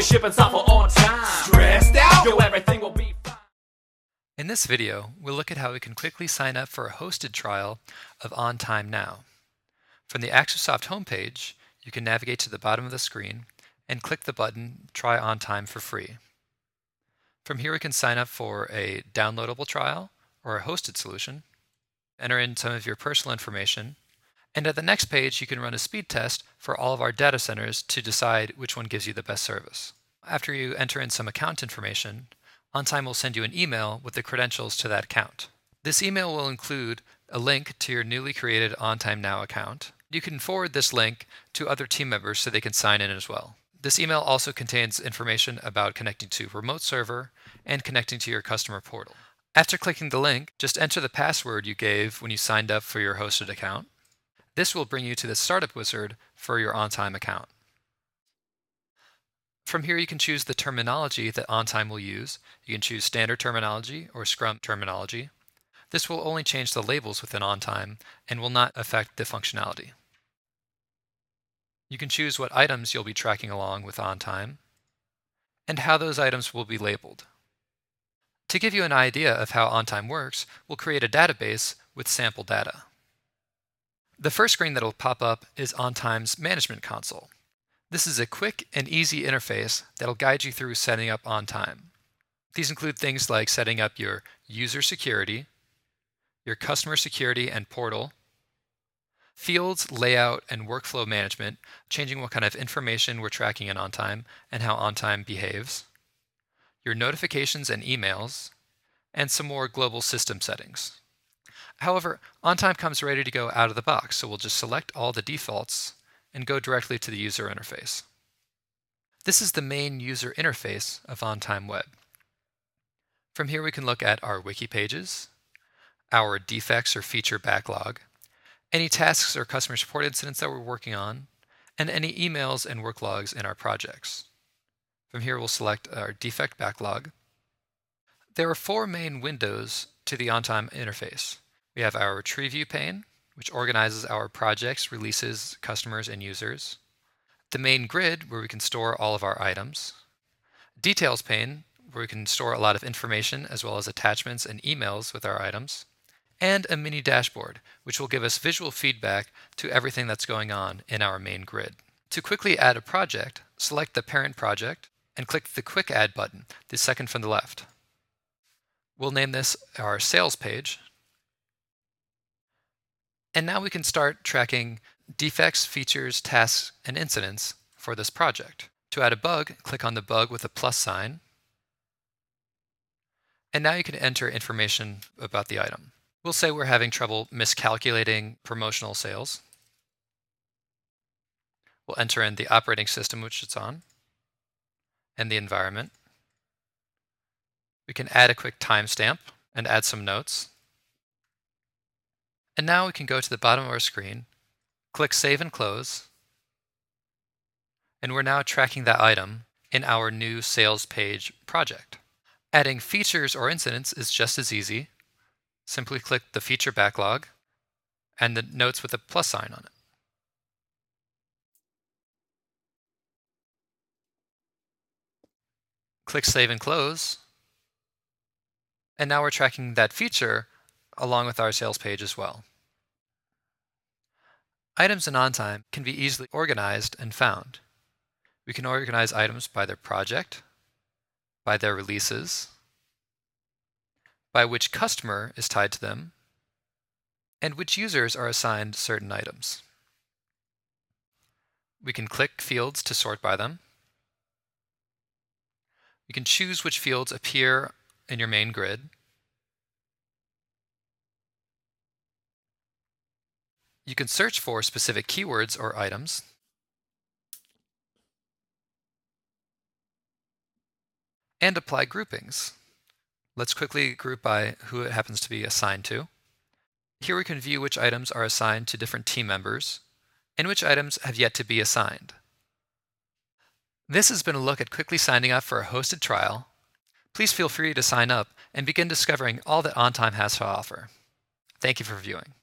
We're shipping software on time. Stressed out? Yo, everything will be fine. In this video, we'll look at how we can quickly sign up for a hosted trial of OnTime Now. From the Axosoft homepage, you can navigate to the bottom of the screen and click the button Try OnTime for free. From here, we can sign up for a downloadable trial or a hosted solution, enter in some of your personal information, and at the next page, you can run a speed test for all of our data centers to decide which one gives you the best service. After you enter in some account information, OnTime will send you an email with the credentials to that account. This email will include a link to your newly created OnTime Now account. You can forward this link to other team members so they can sign in as well. This email also contains information about connecting to remote server and connecting to your customer portal. After clicking the link, just enter the password you gave when you signed up for your hosted account. This will bring you to the startup wizard for your OnTime account. From here, you can choose the terminology that OnTime will use. You can choose standard terminology or Scrum terminology. This will only change the labels within OnTime and will not affect the functionality. You can choose what items you'll be tracking along with OnTime and how those items will be labeled. To give you an idea of how OnTime works, we'll create a database with sample data. The first screen that will pop up is OnTime's Management Console. This is a quick and easy interface that'll guide you through setting up OnTime. These include things like setting up your user security, your customer security and portal, fields, layout, and workflow management, changing what kind of information we're tracking in OnTime and how OnTime behaves, your notifications and emails, and some more global system settings. However, OnTime comes ready to go out of the box, so we'll just select all the defaults and go directly to the user interface. This is the main user interface of OnTime Web. From here we can look at our wiki pages, our defects or feature backlog, any tasks or customer support incidents that we're working on, and any emails and work logs in our projects. From here we'll select our defect backlog. There are four main windows to the OnTime interface. We have our tree view pane, which organizes our projects, releases, customers, and users. The main grid, where we can store all of our items. Details pane, where we can store a lot of information as well as attachments and emails with our items. And a mini dashboard, which will give us visual feedback to everything that's going on in our main grid. To quickly add a project, select the parent project and click the Quick Add button, the second from the left. We'll name this our sales page and now we can start tracking defects, features, tasks, and incidents for this project. To add a bug, click on the bug with a plus sign. And now you can enter information about the item. We'll say we're having trouble miscalculating promotional sales. We'll enter in the operating system which it's on and the environment. We can add a quick timestamp and add some notes. And now we can go to the bottom of our screen, click Save and Close, and we're now tracking that item in our new sales page project. Adding features or incidents is just as easy. Simply click the feature backlog and the notes with a plus sign on it. Click Save and Close. And now we're tracking that feature along with our sales page as well. Items in OnTime can be easily organized and found. We can organize items by their project, by their releases, by which customer is tied to them, and which users are assigned certain items. We can click fields to sort by them. We can choose which fields appear in your main grid. You can search for specific keywords or items. And apply groupings. Let's quickly group by who it happens to be assigned to. Here we can view which items are assigned to different team members and which items have yet to be assigned. This has been a look at quickly signing up for a hosted trial. Please feel free to sign up and begin discovering all that OnTime has to offer. Thank you for viewing.